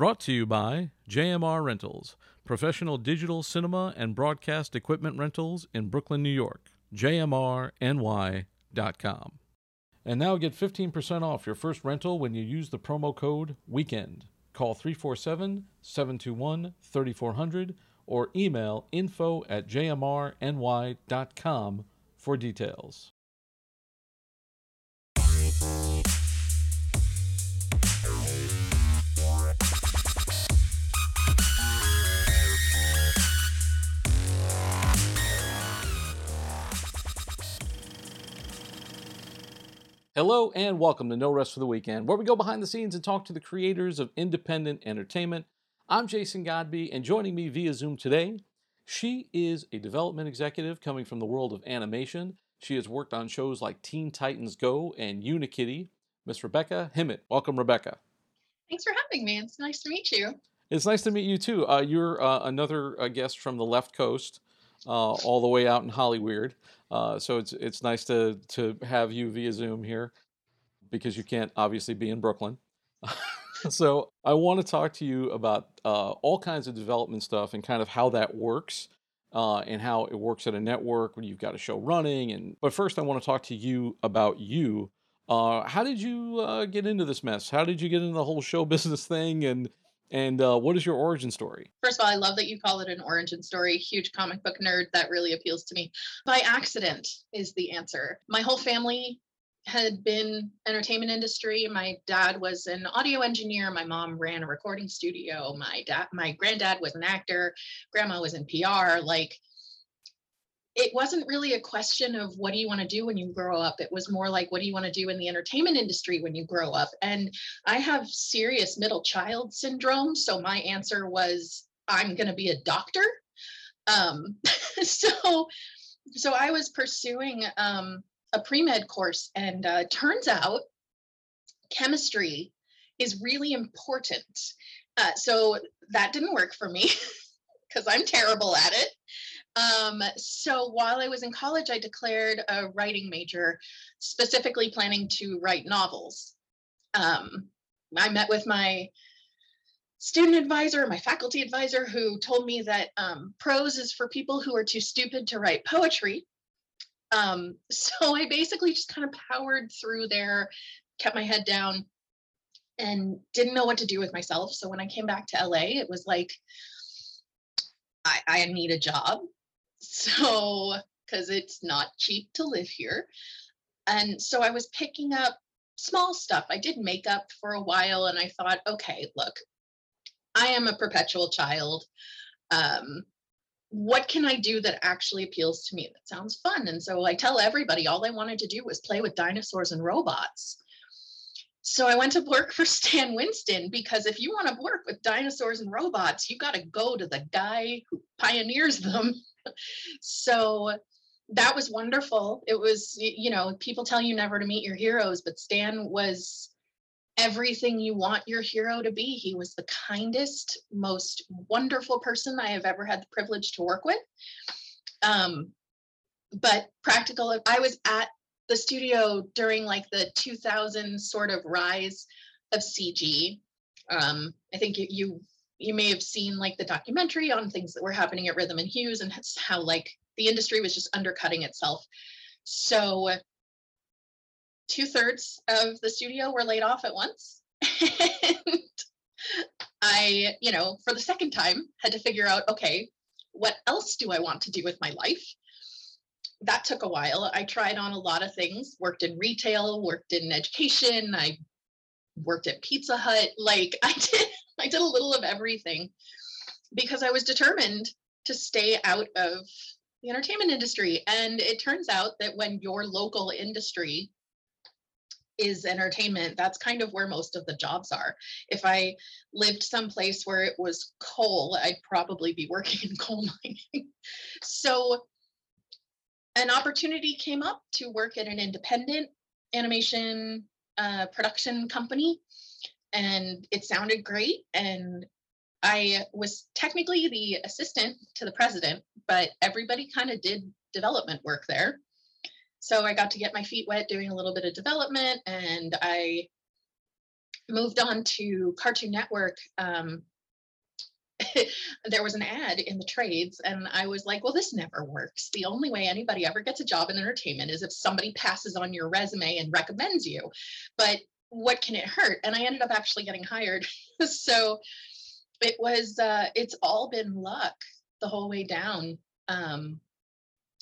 Brought to you by JMR Rentals, professional digital cinema and broadcast equipment rentals in Brooklyn, New York. JMRNY.com. And now get 15% off your first rental when you use the promo code WEEKEND. Call 347 721 3400 or email info at jmrny.com for details. Hello and welcome to No Rest for the Weekend, where we go behind the scenes and talk to the creators of independent entertainment. I'm Jason Godby, and joining me via Zoom today, she is a development executive coming from the world of animation. She has worked on shows like Teen Titans Go and Unikitty. Miss Rebecca Himmet. Welcome, Rebecca. Thanks for having me. It's nice to meet you. It's nice to meet you too. Uh, you're uh, another uh, guest from the left coast, uh, all the way out in Hollywood. Uh, so it's it's nice to to have you via Zoom here, because you can't obviously be in Brooklyn. so I want to talk to you about uh, all kinds of development stuff and kind of how that works. and how it works at a network when you've got a show running, and but first I want to talk to you about you uh, how did you uh, get into this mess? How did you get into the whole show business thing? And and uh, what is your origin story? First of all, I love that you call it an origin story. Huge comic book nerd. That really appeals to me. By accident is the answer. My whole family had been entertainment industry. My dad was an audio engineer. My mom ran a recording studio. My dad, my granddad was an actor. Grandma was in PR. Like it wasn't really a question of what do you want to do when you grow up. It was more like, what do you want to do in the entertainment industry when you grow up? And I have serious middle child syndrome. So my answer was, I'm going to be a doctor. Um, so, so I was pursuing um, a pre med course, and uh, turns out chemistry is really important. Uh, so that didn't work for me because I'm terrible at it. Um, so while I was in college, I declared a writing major, specifically planning to write novels. Um, I met with my student advisor, my faculty advisor, who told me that um, prose is for people who are too stupid to write poetry. Um, so I basically just kind of powered through there, kept my head down, and didn't know what to do with myself. So when I came back to LA, it was like, I, I need a job. So, because it's not cheap to live here. And so I was picking up small stuff. I did makeup for a while and I thought, okay, look, I am a perpetual child. Um, what can I do that actually appeals to me? That sounds fun. And so I tell everybody all I wanted to do was play with dinosaurs and robots. So I went to work for Stan Winston because if you want to work with dinosaurs and robots, you got to go to the guy who pioneers them so that was wonderful. It was, you know, people tell you never to meet your heroes, but Stan was everything you want your hero to be. He was the kindest, most wonderful person I have ever had the privilege to work with. Um, but practical, I was at the studio during like the 2000 sort of rise of CG. Um, I think you, you you may have seen like the documentary on things that were happening at Rhythm and Hues and how like the industry was just undercutting itself. So two thirds of the studio were laid off at once. and I, you know, for the second time had to figure out, okay, what else do I want to do with my life? That took a while. I tried on a lot of things, worked in retail, worked in education, I worked at Pizza Hut. Like I did I did a little of everything because I was determined to stay out of the entertainment industry. And it turns out that when your local industry is entertainment, that's kind of where most of the jobs are. If I lived someplace where it was coal, I'd probably be working in coal mining. so an opportunity came up to work at an independent animation uh, production company and it sounded great. And I was technically the assistant to the president, but everybody kind of did development work there. So I got to get my feet wet doing a little bit of development and I moved on to Cartoon Network, um, there was an ad in the trades, and I was like, well, this never works. The only way anybody ever gets a job in entertainment is if somebody passes on your resume and recommends you. But what can it hurt? And I ended up actually getting hired. so it was, uh, it's all been luck the whole way down. Um,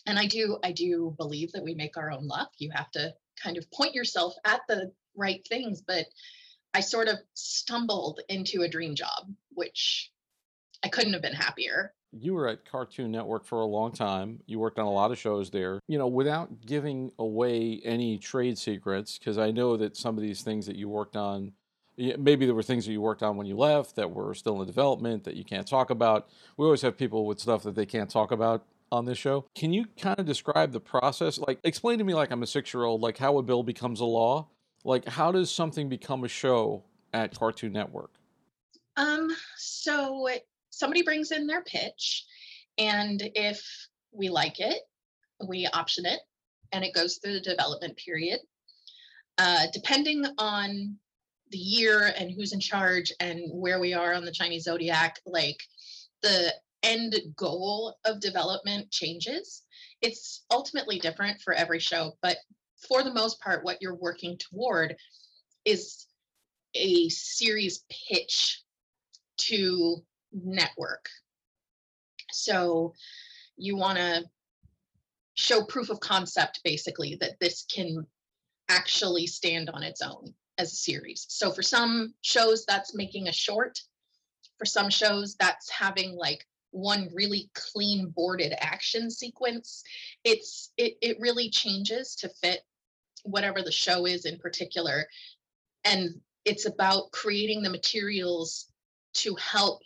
and I do, I do believe that we make our own luck. You have to kind of point yourself at the right things, but I sort of stumbled into a dream job, which I couldn't have been happier. You were at Cartoon Network for a long time. You worked on a lot of shows there. You know, without giving away any trade secrets, because I know that some of these things that you worked on, maybe there were things that you worked on when you left that were still in development that you can't talk about. We always have people with stuff that they can't talk about on this show. Can you kind of describe the process? Like, explain to me, like I'm a six year old, like how a bill becomes a law. Like, how does something become a show at Cartoon Network? Um, so somebody brings in their pitch, and if we like it, we option it, and it goes through the development period. Uh, depending on the year and who's in charge and where we are on the Chinese zodiac, like the end goal of development changes. It's ultimately different for every show, but for the most part, what you're working toward is a series pitch to network. So you want to show proof of concept basically that this can actually stand on its own as a series. So for some shows that's making a short, for some shows that's having like one really clean boarded action sequence. It's it it really changes to fit whatever the show is in particular. And it's about creating the materials to help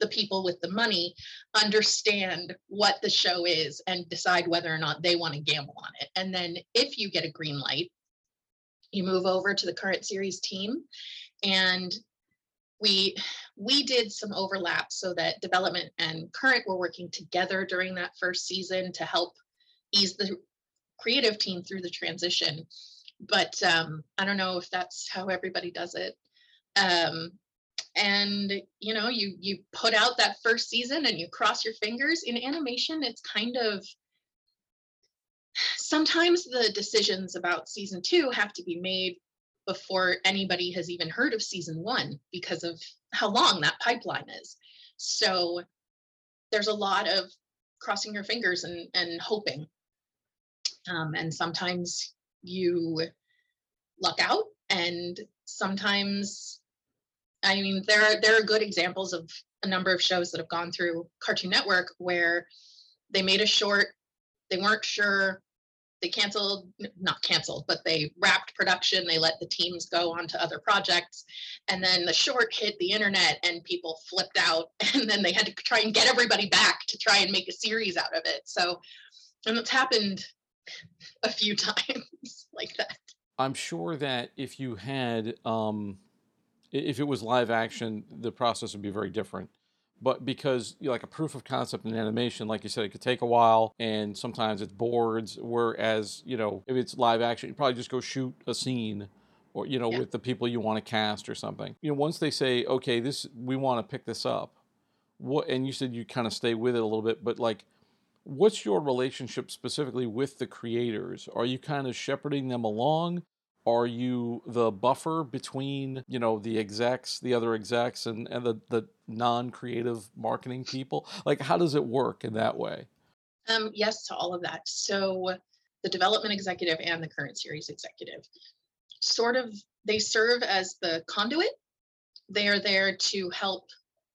the people with the money understand what the show is and decide whether or not they want to gamble on it. And then if you get a green light, you move over to the current series team and we we did some overlap so that development and current were working together during that first season to help ease the creative team through the transition but um, i don't know if that's how everybody does it um, and you know you you put out that first season and you cross your fingers. In animation it's kind of sometimes the decisions about season two have to be made before anybody has even heard of season one because of how long that pipeline is. So there's a lot of crossing your fingers and, and hoping. Um, and sometimes you luck out and sometimes I mean, there are there are good examples of a number of shows that have gone through Cartoon Network where they made a short, they weren't sure, they canceled, not canceled, but they wrapped production, they let the teams go on to other projects, and then the short hit the internet and people flipped out, and then they had to try and get everybody back to try and make a series out of it. So, and it's happened a few times like that. I'm sure that if you had um if it was live action, the process would be very different. But because you know, like a proof of concept in animation, like you said, it could take a while, and sometimes it's boards. Whereas you know, if it's live action, you probably just go shoot a scene, or you know, yeah. with the people you want to cast or something. You know, once they say, okay, this we want to pick this up, what? And you said you kind of stay with it a little bit, but like, what's your relationship specifically with the creators? Are you kind of shepherding them along? Are you the buffer between you know the execs the other execs and, and the, the non-creative marketing people? Like how does it work in that way? Um, yes to all of that. So the development executive and the current series executive sort of they serve as the conduit. They are there to help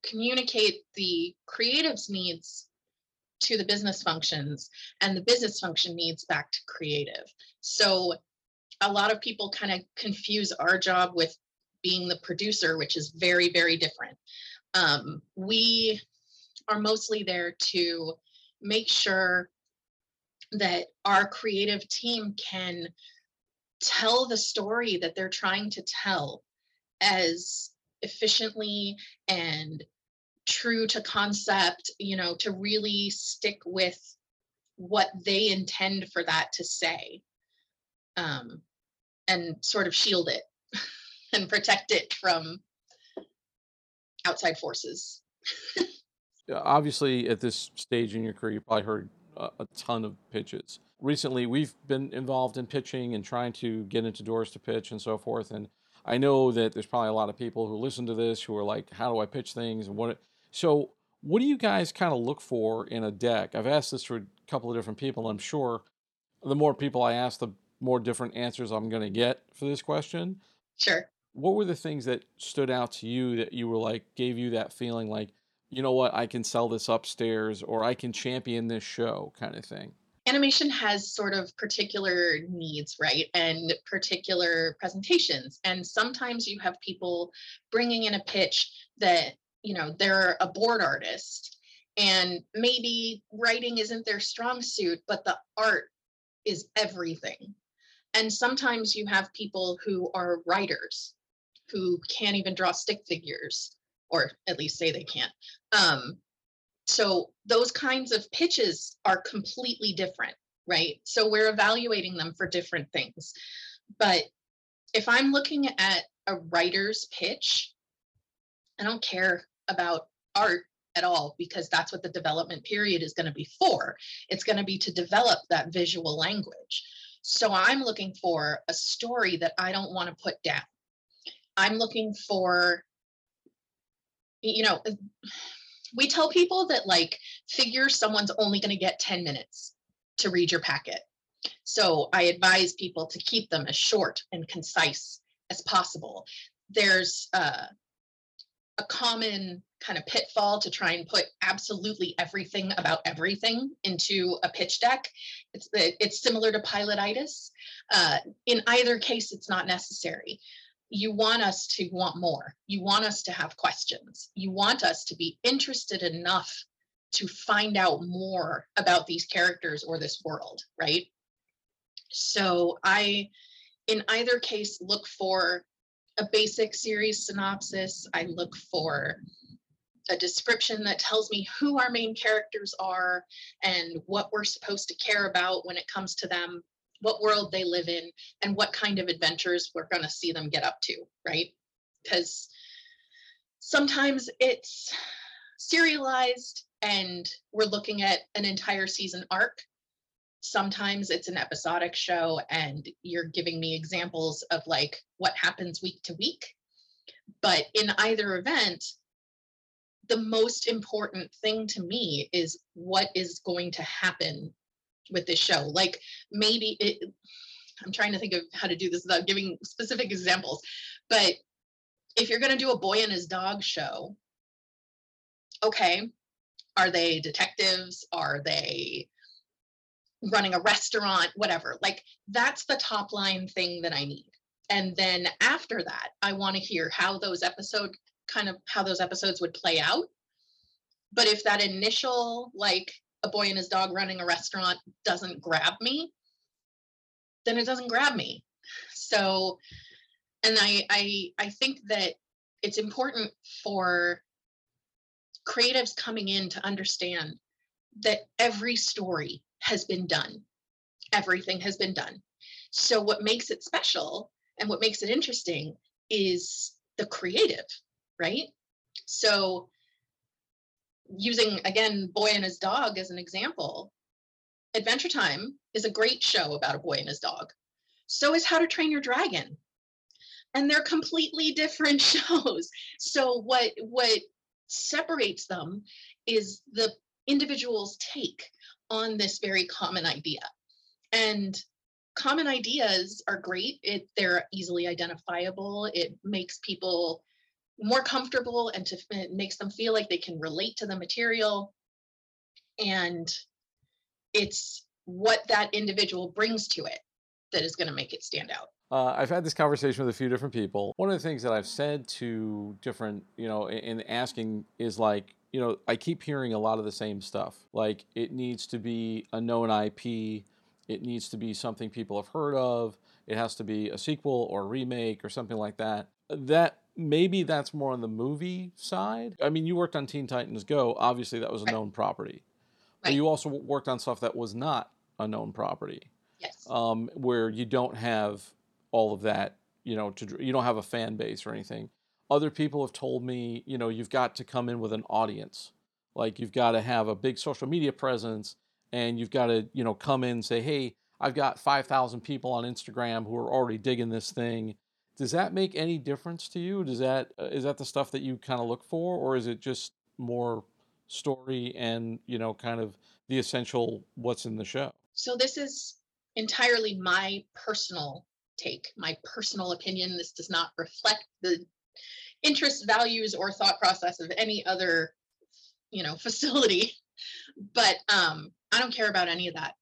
communicate the creatives needs to the business functions and the business function needs back to creative. So a lot of people kind of confuse our job with being the producer, which is very, very different. Um, we are mostly there to make sure that our creative team can tell the story that they're trying to tell as efficiently and true to concept, you know, to really stick with what they intend for that to say. Um, and sort of shield it and protect it from outside forces. Obviously, at this stage in your career, you probably heard a, a, ton of pitches. Recently, we've been involved in pitching and trying to get into doors to pitch and so forth. And I know that there's probably a lot of people who listen to this who are like, "How do I pitch things?" And what? So, what do you guys kind of look for in a deck? I've asked this for a couple of different people. I'm sure the more people I ask, the more different answers I'm going to get for this question. Sure. What were the things that stood out to you that you were like, gave you that feeling like, you know what, I can sell this upstairs or I can champion this show kind of thing? Animation has sort of particular needs, right? And particular presentations. And sometimes you have people bringing in a pitch that, you know, they're a board artist and maybe writing isn't their strong suit, but the art is everything. And sometimes you have people who are writers who can't even draw stick figures, or at least say they can't. Um, so those kinds of pitches are completely different, right? So we're evaluating them for different things. But if I'm looking at a writer's pitch, I don't care about art at all because that's what the development period is going to be for. It's going to be to develop that visual language. So I'm looking for a story that I don't want to put down. I'm looking for, you know, we tell people that like figure someone's only going to get 10 minutes to read your packet. So I advise people to keep them as short and concise as possible. There's uh, a common kind of pitfall to try and put absolutely everything about everything into a pitch deck. It's it's similar to pilotitis. Uh, in either case, it's not necessary. You want us to want more. You want us to have questions. You want us to be interested enough to find out more about these characters or this world, right? So I, in either case, look for a basic series synopsis. I look for a description that tells me who our main characters are and what we're supposed to care about when it comes to them, what world they live in, and what kind of adventures we're going to see them get up to, right? Because sometimes it's serialized and we're looking at an entire season arc. Sometimes it's an episodic show and you're giving me examples of like what happens week to week. But in either event, the most important thing to me is what is going to happen with this show. Like maybe it, I'm trying to think of how to do this without giving specific examples, but if you're going to do a boy and his dog show, okay, are they detectives? Are they running a restaurant? Whatever. Like that's the top line thing that I need. And then after that, I want to hear how those episode kind of how those episodes would play out. But if that initial, like a boy and his dog running a restaurant doesn't grab me, then it doesn't grab me. So, and I, I, I think that it's important for creatives coming in to understand that every story has been done. Everything has been done. So, what makes it special and what makes it interesting is the creative right? So using again boy and his dog as an example adventure time is a great show about a boy and his dog. So is how to train your dragon. And they're completely different shows. So what what separates them is the individual's take on this very common idea. And common ideas are great. It they're easily identifiable. It makes people more comfortable and to it makes them feel like they can relate to the material and it's what that individual brings to it that is going to make it stand out uh, I've had this conversation with a few different people. One of the things that I've said to different, you know, in asking is like, you know, I keep hearing a lot of the same stuff. Like, it needs to be a known IP, it needs to be something people have heard of, it has to be a sequel or a remake or something like that. That maybe that's more on the movie side. I mean, you worked on Teen Titans Go. Obviously, that was a right. known property. Right. But you also worked on stuff that was not a known property. Yes. Um, where you don't have all of that you know, to you don't have a fan base or anything. Other people have told me, you know, you've got to come in with an audience. Like you've got to have a big social media presence and you've got to, you know, come in and say, "Hey, I've got 5,000 people on Instagram who are already digging this thing." Does that make any difference to you? Does that uh, is that the stuff that you kind of look for or is it just more story and, you know, kind of the essential what's in the show? So this is entirely my personal take, my personal opinion. This does not reflect the interests, values, or thought process of any other, you know, facility. But um, I don't care about any of that.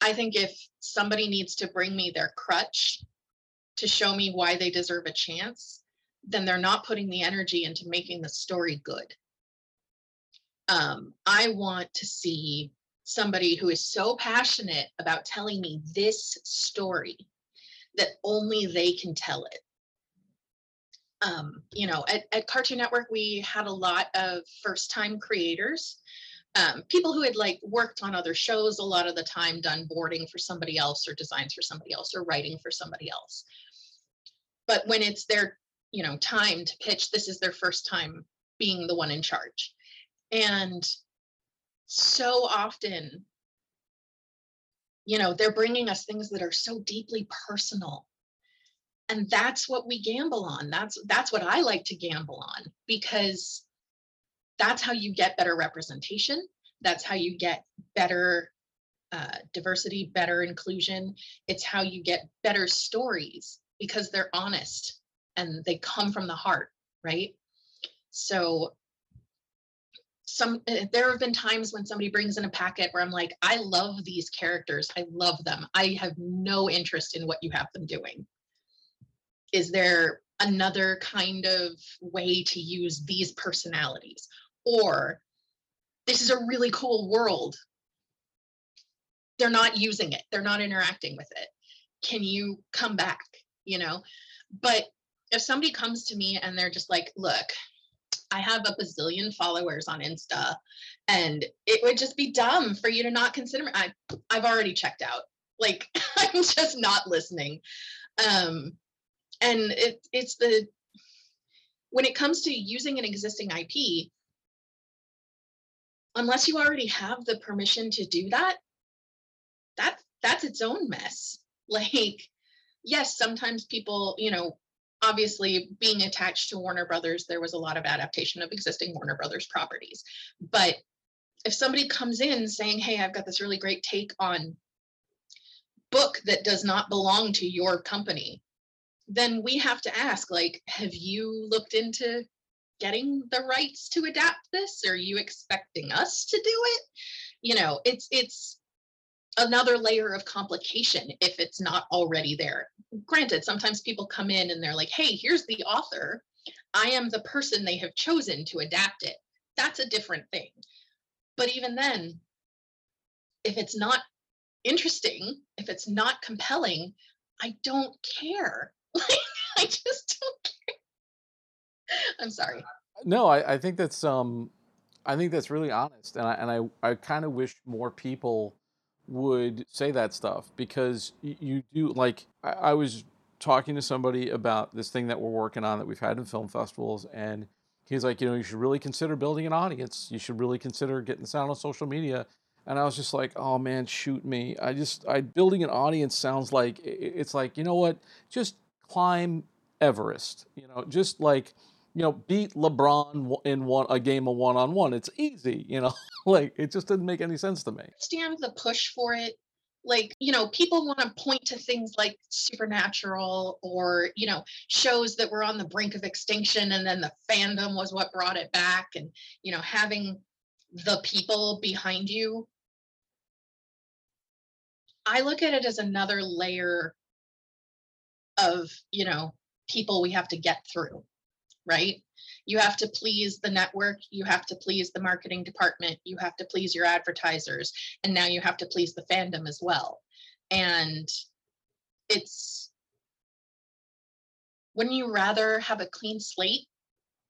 I think if somebody needs to bring me their crutch to show me why they deserve a chance, then they're not putting the energy into making the story good. Um, I want to see somebody who is so passionate about telling me this story that only they can tell it. Um, you know, at, at Cartoon Network, we had a lot of first time creators, um, people who had like worked on other shows a lot of the time, done boarding for somebody else or designs for somebody else or writing for somebody else. But when it's their, you know, time to pitch, this is their first time being the one in charge. And so often you know they're bringing us things that are so deeply personal. And that's what we gamble on. That's that's what i like to gamble on because that's how you get better representation. That's how you get better uh, diversity better inclusion. It's how you get better stories because they're honest and they come from the heart right so some eh, there have been times when somebody brings in a packet where I'm like, I love these characters. I love them. I have no interest in what you have them doing. Is there another kind of way to use these personalities? Or this is a really cool world. They're not using it, they're not interacting with it. Can you come back? You know, but if somebody comes to me and they're just like, look, I have a bazillion followers on Insta, and it would just be dumb for you to not consider me. I, I've already checked out. Like I'm just not listening. Um, and it, it's the when it comes to using an existing IP, unless you already have the permission to do that, that that's its own mess. Like, yes, sometimes people, you know, obviously being attached to Warner Brothers, there was a lot of adaptation of existing Warner Brothers properties. But if somebody comes in saying, hey, I've got this really great take on book that does not belong to your company, then we have to ask, like, have you looked into getting the rights to adapt this? Are you expecting us to do it? You know, it's it's another layer of complication if it's not already there. Granted, sometimes people come in and they're like, hey, here's the author. I am the person they have chosen to adapt it. That's a different thing. But even then, if it's not interesting, if it's not compelling, I don't care. I just don't care. I'm sorry. No, I, I think that's um I think that's really honest. And I and I, I kind of wish more people would say that stuff because you do like I, I was talking to somebody about this thing that we're working on that we've had in film festivals and he's like you know you should really consider building an audience. You should really consider getting this out on social media. And i was just like oh man shoot me. I just i building an audience sounds like it's like you know what? Just climb everest you know just like you know, beat LeBron in one a game of one on one. It's easy, you know. like it just didn't make any sense to me. Stand the push for it. Like, you know, people want to point to things like Supernatural or, you know, shows that were on the brink of extinction and then the fandom was what brought it back and, you know, having the people behind you. I look at it as another layer of, you know, people we have to get through right? You have to please the network, you have to please the marketing department, you have to please your advertisers, and now you have to please the fandom as well. And it's wouldn't you rather have a clean slate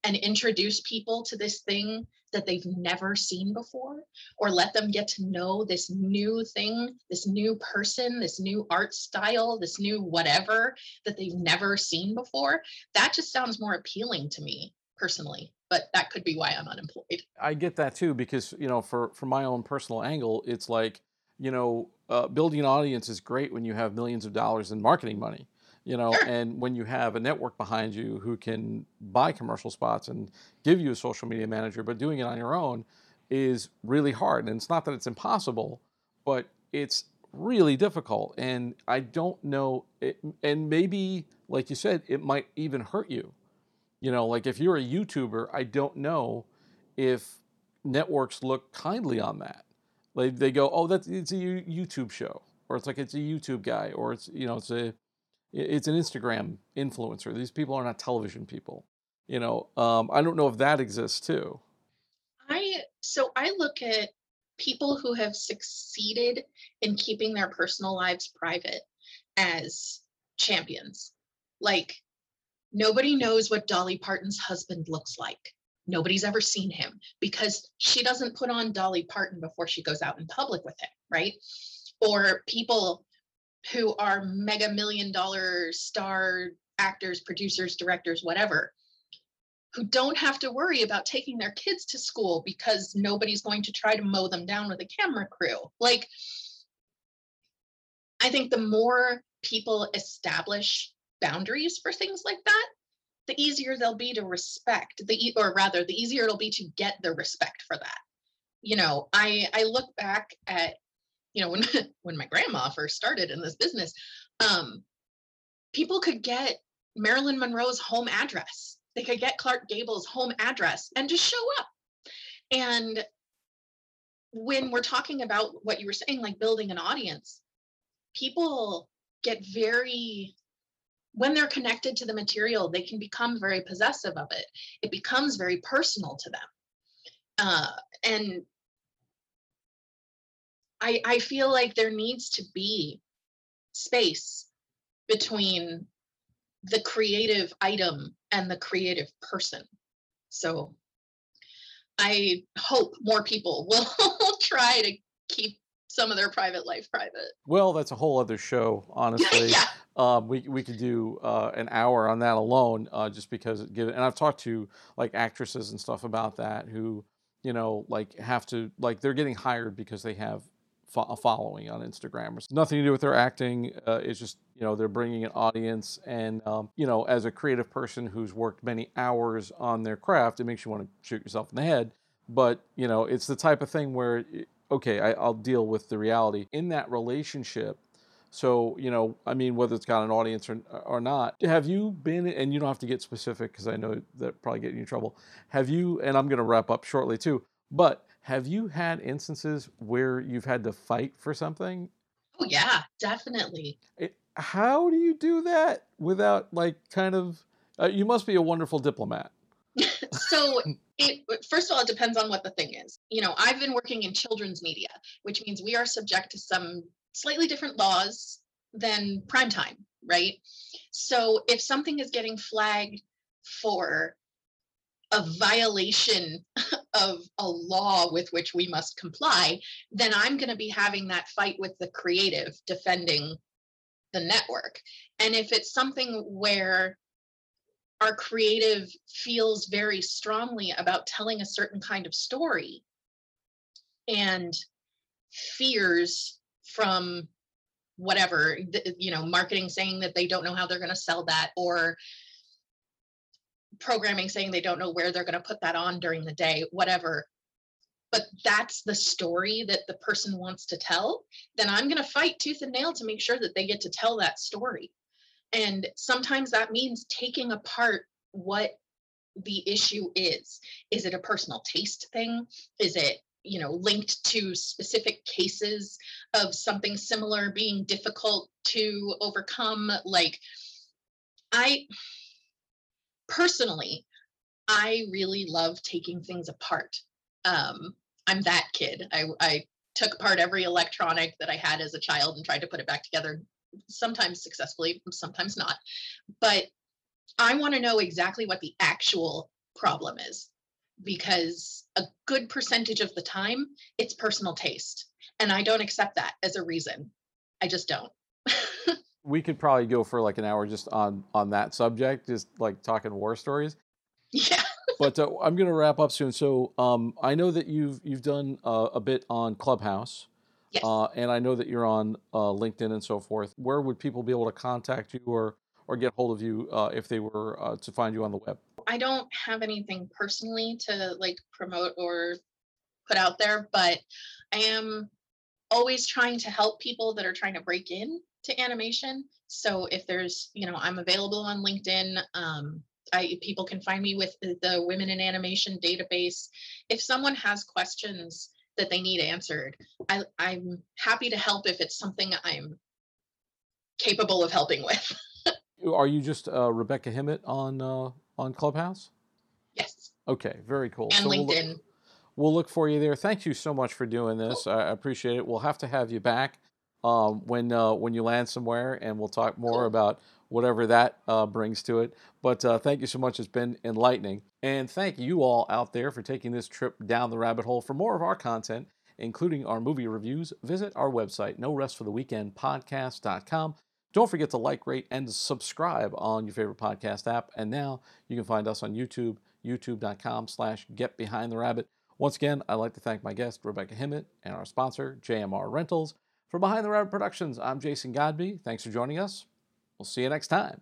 and introduce people to this thing that they've never seen before or let them get to know this new thing this new person this new art style this new whatever that they've never seen before that just sounds more appealing to me personally but that could be why i'm unemployed. I get that too because you know for from my own personal angle it's like you know uh, building an audience is great when you have millions of dollars in marketing money you know Sure. and when you have a network behind you who can buy commercial spots and give you a social media manager but doing it on your own is really hard. And it's not that it's impossible but it's really difficult. And i don't know it, and maybe like you said it might even hurt you. You know like if you're a youtuber i don't know if networks look kindly on that. Like they go oh that's it's a youtube show or it's like it's a youtube guy or it's you know it's a it's an Instagram influencer. These people are not television people. You know, um, I don't know if that exists too. I so I look at people who have succeeded in keeping their personal lives private as champions. Like nobody knows what Dolly Parton's husband looks like. Nobody's ever seen him because she doesn't put on Dolly Parton before she goes out in public with him, right? Or people who are mega million dollar star actors, producers, directors, whatever, who don't have to worry about taking their kids to school because nobody's going to try to mow them down with a camera crew. Like, I think the more people establish boundaries for things like that, the easier they'll be to respect the or rather the easier it'll be to get the respect for that you know i i look back at you know when when my grandma first started in this business um people could get marilyn monroe's home address. They could get clark gable's home address and just show up. And when we're talking about what you were saying like building an audience people get very when they're connected to the material they can become very possessive of it. It becomes very personal to them. Uh, and I, I feel like there needs to be space between the creative item and the creative person. So I hope more people will try to keep some of their private life private. Well, that's a whole other show, honestly. yeah. Um, we we could do uh, an hour on that alone, uh, just because it given. And I've talked to like actresses and stuff about that who, you know, like have to like they're getting hired because they have fo- a following on Instagram. It's nothing to do with their acting. Uh, it's just you know they're bringing an audience, and um, you know, as a creative person who's worked many hours on their craft, it makes you want to shoot yourself in the head. But you know, it's the type of thing where okay, I, I'll deal with the reality in that relationship. So, you know, I mean, whether it's got an audience or, or not, have you been, and you don't have to get specific because I know that probably getting you in trouble. Have you, and I'm going to wrap up shortly too, but have you had instances where you've had to fight for something? Oh, yeah, definitely. It, how do you do that without like kind of, uh, you must be a wonderful diplomat. so it first of all it depends on what the thing is you know i've been working in children's media which means we are subject to some slightly different laws than prime time right so if something is getting flagged for a violation of a law with which we must comply then i'm going to be having that fight with the creative defending the network. And if it's something where our creative feels very strongly about telling a certain kind of story and fears from whatever you know marketing saying that they don't know how they're going to sell that or programming saying they don't know where they're going to put that on during the day whatever but that's the story that the person wants to tell then i'm going to fight tooth and nail to make sure that they get to tell that story and sometimes that means taking apart what the issue is. Is it a personal taste thing? Is it, you know, linked to specific cases of something similar being difficult to overcome? Like, I personally, I really love taking things apart. Um, I'm that kid. I, I took apart every electronic that I had as a child and tried to put it back together sometimes successfully, sometimes not. But I want to know exactly what the actual problem is because a good percentage of the time it's personal taste. And I don't accept that as a reason. I just don't. We could probably go for like an hour just on on that subject, just like talking war stories. Yeah. but uh, I'm going to wrap up soon. So um, I know that you've you've done uh, a bit on Clubhouse. Yes. Uh, and I know that you're on uh, LinkedIn and so forth. Where would people be able to contact you or or get hold of you uh, if they were uh, to find you on the web? I don't have anything personally to like promote or put out there, but I am always trying to help people that are trying to break in to animation. So if there's, you know, I'm available on LinkedIn. Um, I people can find me with the Women in Animation database. If someone has questions that they need answered, I, I'm happy to help if it's something I'm capable of helping with. Are you just uh, Rebecca Himmet on uh, on Clubhouse? Yes. Okay, very cool. And So we'll LinkedIn. look, we'll look for you there. Thank you so much for doing this. I I appreciate it. We'll have to have you back um, when uh, when you land somewhere, and we'll talk more Cool. about whatever that uh, brings to it. But uh, thank you so much. It's been enlightening, and thank you all out there for taking this trip down the rabbit hole. For more of our content, including our movie reviews, visit our website, no rest for the weekend podcast.com. Don't forget to like, rate, and subscribe on your favorite podcast app. And now you can find us on YouTube, youtube.com slash get behind the rabbit. Once again, I'd like to thank my guest, Rebecca Himmet, and our sponsor, JMR Rentals. For Behind the Rabbit Productions, I'm Jason Godby. Thanks for joining us. We'll see you next time.